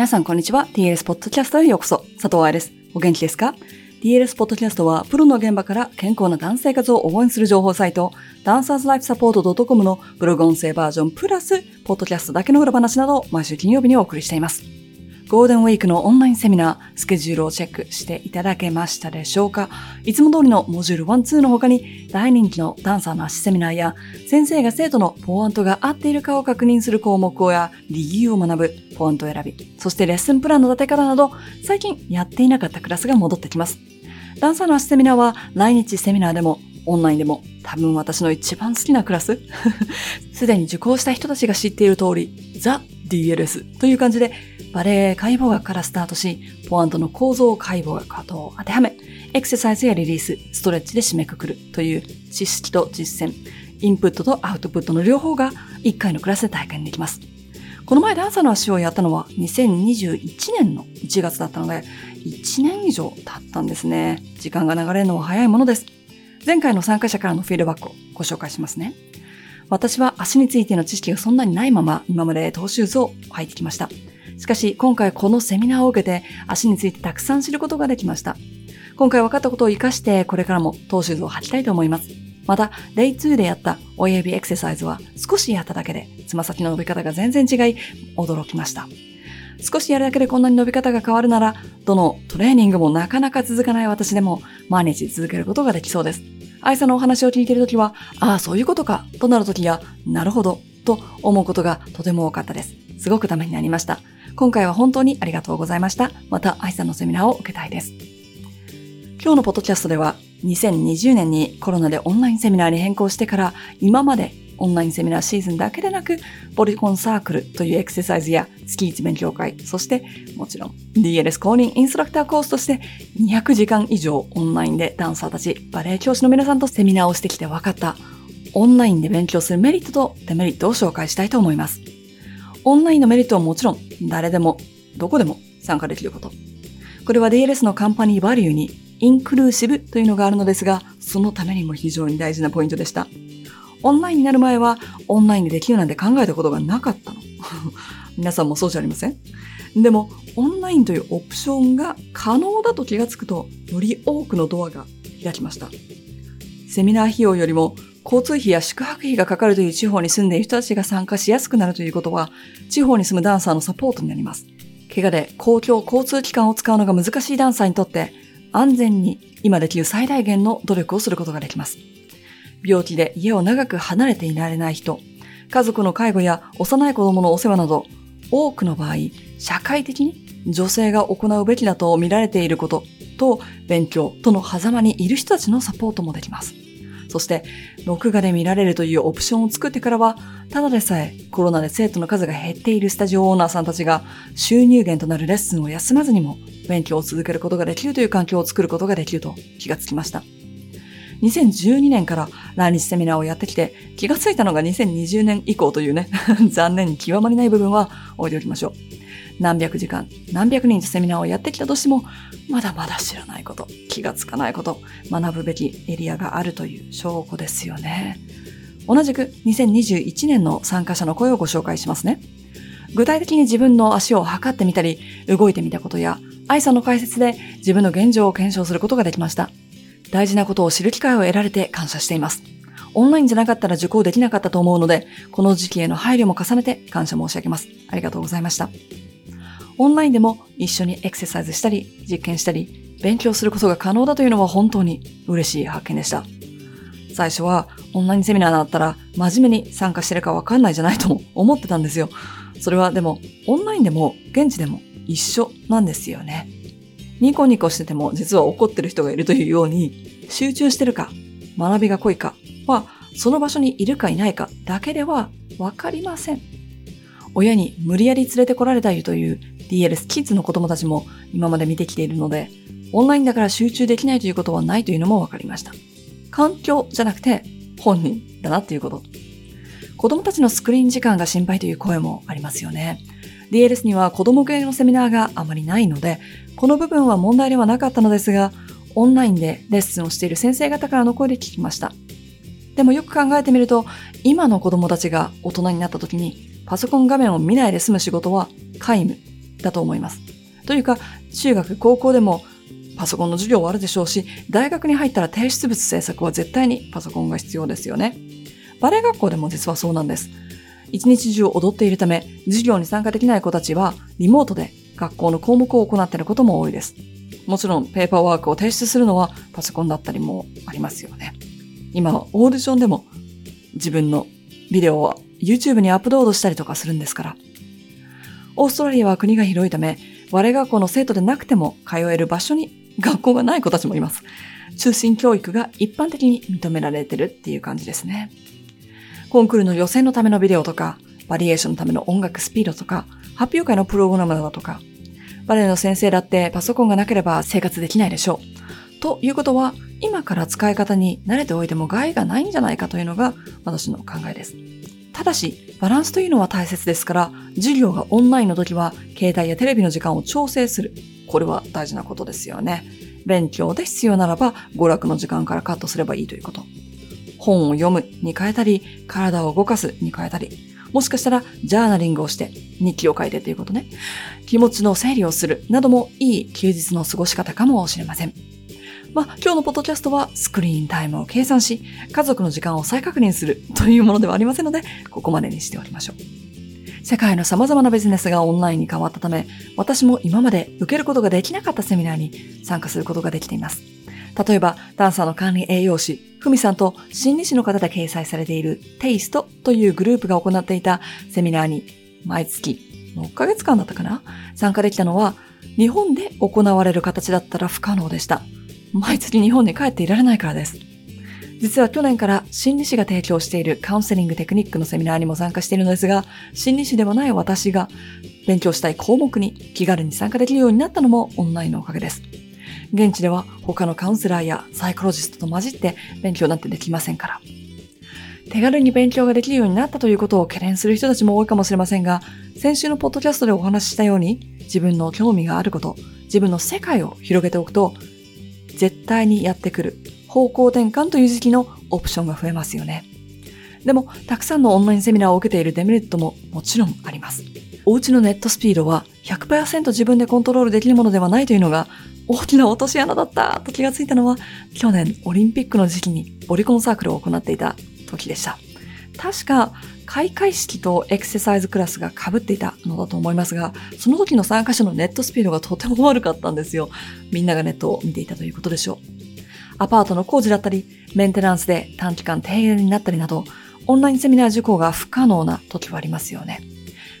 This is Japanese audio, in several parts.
皆さんこんにちは。DLS ポッドキャストへようこそ。佐藤愛です。お元気ですか？DLS ポッドキャストは、プロの現場から健康なダンス生活を応援する情報サイト、ダンサーズライフサポート .com のブログ音声バージョンプラス、ポッドキャストだけの裏話などを毎週金曜日にお送りしています。ゴールデンウィークのオンラインセミナー、スケジュールをチェックしていただけましたでしょうか？いつも通りのモジュール1、2の他に、大人気のダンサーの足セミナーや、先生が生徒のポアントが合っているかを確認する項目をや、理由を学ぶ、ポアント選び、そしてレッスンプランの立て方など、最近やっていなかったクラスが戻ってきます。ダンサーの足セミナーは、来日セミナーでも、オンラインでも、多分私の一番好きなクラス。すでに受講した人たちが知っている通り、ザ・ DLS という感じで、バレエ解剖学からスタートし、ポアントの構造解剖学とを当てはめ、エクササイズやリリース、ストレッチで締めくくるという知識と実践、インプットとアウトプットの両方が1回のクラスで体験できます。この前ダンサーの足をやったのは2021年の1月だったので、1年以上経ったんですね。時間が流れるのは早いものです。前回の参加者からのフィードバックをご紹介しますね。私は足についての知識がそんなにないまま今までトーシューズを履いてきました。しかし、今回このセミナーを受けて足についてたくさん知ることができました。今回分かったことを活かして、これからもトーシューズを履きたいと思います。また、デイ2でやった親指エクササイズは少しやっただけで、つま先の伸び方が全然違い、驚きました。少しやるだけでこんなに伸び方が変わるなら、どのトレーニングもなかなか続かない私でも、毎日続けることができそうです。愛さんのお話を聞いているときは、ああ、そういうことか、となるときや、なるほど、と思うことがとても多かったです。すごくためになりました。今回は本当にありがとうございました。また、愛さんのセミナーを受けたいです。今日のポッドキャストでは、2020年にコロナでオンラインセミナーに変更してから、今までオンラインセミナーシーズンだけでなく、ポリコンサークルというエクササイズや月一勉強会、そしてもちろん DLS 公認インストラクターコースとして200時間以上オンラインでダンサーたち、バレエ教師の皆さんとセミナーをしてきて分かったオンラインで勉強するメリットとデメリットを紹介したいと思います。オンラインのメリットはもちろん誰でもどこでも参加できること。これは DLS のカンパニーバリューにインクルーシブというのがあるのですが、そのためにも非常に大事なポイントでした。オンラインになる前はオンラインでできるなんて考えたことがなかったの。皆さんもそうじゃありませんでも、オンラインというオプションが可能だと気がつくと、より多くのドアが開きました。セミナー費用よりも交通費や宿泊費がかかるという地方に住んでいる人たちが参加しやすくなるということは、地方に住むダンサーのサポートになります。怪我で公共交通機関を使うのが難しいダンサーにとって、安全に今できる最大限の努力をすることができます。病気で家を長く離れていられない人、家族の介護や幼い子供のお世話など、多くの場合、社会的に女性が行うべきだと見られていることと勉強との狭間にいる人たちのサポートもできます。そして、録画で見られるというオプションを作ってからは、ただでさえコロナで生徒の数が減っているスタジオオーナーさんたちが収入源となるレッスンを休まずにも勉強を続けることができるという環境を作ることができると気がつきました。2012年から来日セミナーをやってきて気がついたのが2020年以降というね 残念に極まりない部分は置いておきましょう。何百時間、何百人とセミナーをやってきたとしても、まだまだ知らないこと、気がつかないこと、学ぶべきエリアがあるという証拠ですよね。同じく2021年の参加者の声をご紹介しますね。具体的に自分の足を測ってみたり、動いてみたことや、愛さんの解説で自分の現状を検証することができました。大事なことを知る機会を得られて感謝しています。オンラインじゃなかったら受講できなかったと思うので、この時期への配慮も重ねて感謝申し上げます。ありがとうございました。オンラインでも一緒にエクササイズしたり、実験したり、勉強することが可能だというのは本当に嬉しい発見でした。最初はオンラインセミナーだったら真面目に参加してるかわかんないじゃないと思ってたんですよ。それはでもオンラインでも現地でも一緒なんですよね。ニコニコしてても実は怒ってる人がいるというように集中してるか学びが濃いかはその場所にいるかいないかだけではわかりません。親に無理やり連れてこられたりという DLS キッズの子供たちも今まで見てきているので、オンラインだから集中できないということはないというのも分かりました。環境じゃなくて本人だなっていうこと。子供たちのスクリーン時間が心配という声もありますよね。DLS には子供系のセミナーがあまりないので、この部分は問題ではなかったのですが、オンラインでレッスンをしている先生方からの声で聞きました。でもよく考えてみると、今の子供たちが大人になった時にパソコン画面を見ないで済む仕事は皆無だと思います。というか、中学、高校でもパソコンの授業はあるでしょうし、大学に入ったら提出物制作は絶対にパソコンが必要ですよね。バレエ学校でも実はそうなんです。一日中踊っているため、授業に参加できない子たちは、リモートで学校の項目を行っていることも多いです。もちろん、ペーパーワークを提出するのはパソコンだったりもありますよね。今オーディションでも自分のビデオを YouTube にアップロードしたりとかするんですから。オーストラリアは国が広いため、バレエ学校の生徒でなくても通える場所に 学校がない子たちもいます。中心教育が一般的に認められてるっていう感じですね。コンクールの予選のためのビデオとか、バリエーションのための音楽スピードとか、発表会のプログラムだとか、バレエの先生だってパソコンがなければ生活できないでしょう。ということは、今から使い方に慣れておいても害がないんじゃないかというのが私の考えです。ただし、バランスというのは大切ですから、授業がオンラインの時は、携帯やテレビの時間を調整する。これは大事なことですよね。勉強で必要ならば、娯楽の時間からカットすればいいということ。本を読むに変えたり、体を動かすに変えたり、もしかしたらジャーナリングをして日記を書いてということね。気持ちの整理をするなどもいい休日の過ごし方かもしれません。まあ、今日のポッドキャストはスクリーンタイムを計算し、家族の時間を再確認するというものではありませんので、ここまでにしておきましょう。世界の様々なビジネスがオンラインに変わったため、私も今まで受けることができなかったセミナーに参加することができています。例えば、ダンサーの管理栄養士、ふみさんと心理師の方で掲載されているテイストというグループが行っていたセミナーに毎月6ヶ月間だったかな？参加できたのは日本で行われる形だったら不可能でした。毎月日本に帰っていられないからです。実は去年から心理師が提供しているカウンセリングテクニックのセミナーにも参加しているのですが、心理師ではない私が勉強したい項目に気軽に参加できるようになったのもオンラインのおかげです。現地では他のカウンセラーやサイコロジストと混じって勉強なんてできませんから。手軽に勉強ができるようになったということを懸念する人たちも多いかもしれませんが、先週のポッドキャストでお話ししたように、自分の興味があること、自分の世界を広げておくと、絶対にやってくる方向転換という時期のオプションが増えますよね。でも、たくさんのオンラインセミナーを受けているデメリットももちろんあります。お家のネットスピードは100%自分でコントロールできるものではないというのが大きな落とし穴だったと気がついたのは去年オリンピックの時期にオリコンサークルを行っていた時でした。確か開会式とエクササイズクラスが被っていたのだと思いますが、その時の参加者のネットスピードがとても悪かったんですよ。みんながネットを見ていたということでしょう。アパートの工事だったり、メンテナンスで短期間停電になったりなど、オンラインセミナー受講が不可能な時はありますよね。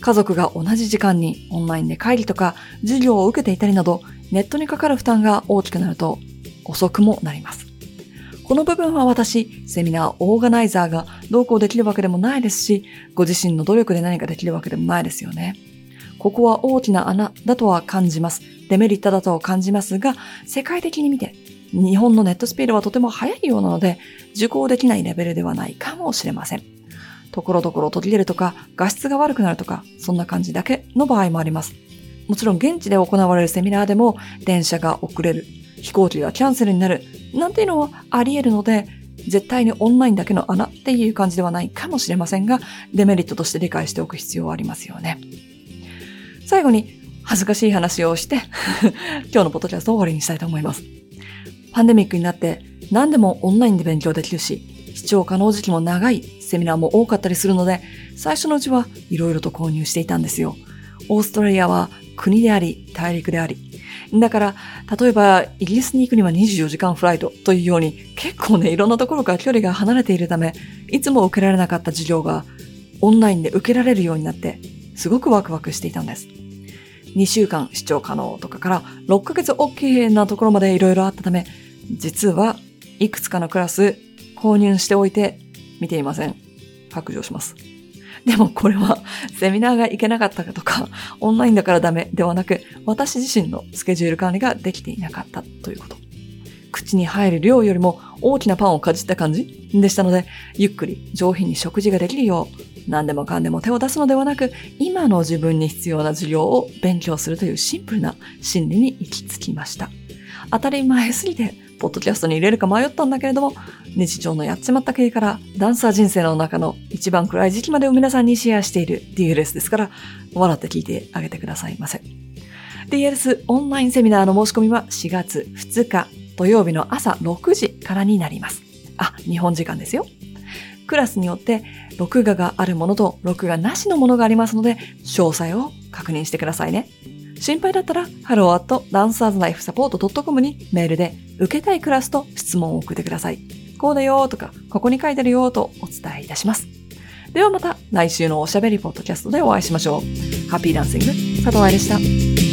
家族が同じ時間にオンラインで会議とか授業を受けていたりなど、ネットにかかる負担が大きくなると遅くもなります。この部分は私、セミナーオーガナイザーがどうこうできるわけでもないですし、ご自身の努力で何かできるわけでもないですよね。ここは大きな穴だとは感じます。デメリットだとは感じますが、世界的に見て、日本のネットスピードはとても速いようなので、受講できないレベルではないかもしれません。ところどころ途切れるとか、画質が悪くなるとか、そんな感じだけの場合もあります。もちろん現地で行われるセミナーでも、電車が遅れる、飛行機がキャンセルになる、なんていうのはあり得るので、絶対にオンラインだけの穴っていう感じではないかもしれませんが、デメリットとして理解しておく必要はありますよね。最後に、恥ずかしい話をして 今日のポッドキャストを終わりにしたいと思います。パンデミックになって何でもオンラインで勉強できるし、視聴可能時期も長いセミナーも多かったりするので、最初のうちは色々と購入していたんですよ。オーストラリアは国であり、大陸であり、だから、例えば、イギリスに行くには24時間フライトというように、結構ね、いろんなところから距離が離れているため、いつも受けられなかった授業が、オンラインで受けられるようになって、すごくワクワクしていたんです。2週間視聴可能とかから、6ヶ月 OK なところまでいろいろあったため、実はいくつかのクラス購入しておいて見ていません。白状します。でもこれはセミナーが行けなかったかとか、オンラインだからダメではなく、私自身のスケジュール管理ができていなかったということ。口に入る量よりも大きなパンをかじった感じでしたので、ゆっくり上品に食事ができるよう、何でもかんでも手を出すのではなく、今の自分に必要な授業を勉強するというシンプルな心理に行き着きました。当たり前すぎてポッドキャストに入れるか迷ったんだけれども、日常のやっちまった系からダンサー人生の中の一番暗い時期までを皆さんにシェアしている DLS ですから、笑って聞いてあげてくださいませ。DLS オンラインセミナーの申し込みは4月2日土曜日の朝6時からになります。あ、日本時間ですよ。クラスによって録画があるものと録画なしのものがありますので、詳細を確認してくださいね。心配だったら、ハローアットダンサーズライフサポート .com にメールで受けたいクラスと質問を送ってください。こうだよとか、ここに書いてるよとお伝えいたします。ではまた来週のおしゃべりポッドキャストでお会いしましょう。ハッピーダンシング、佐藤愛でした。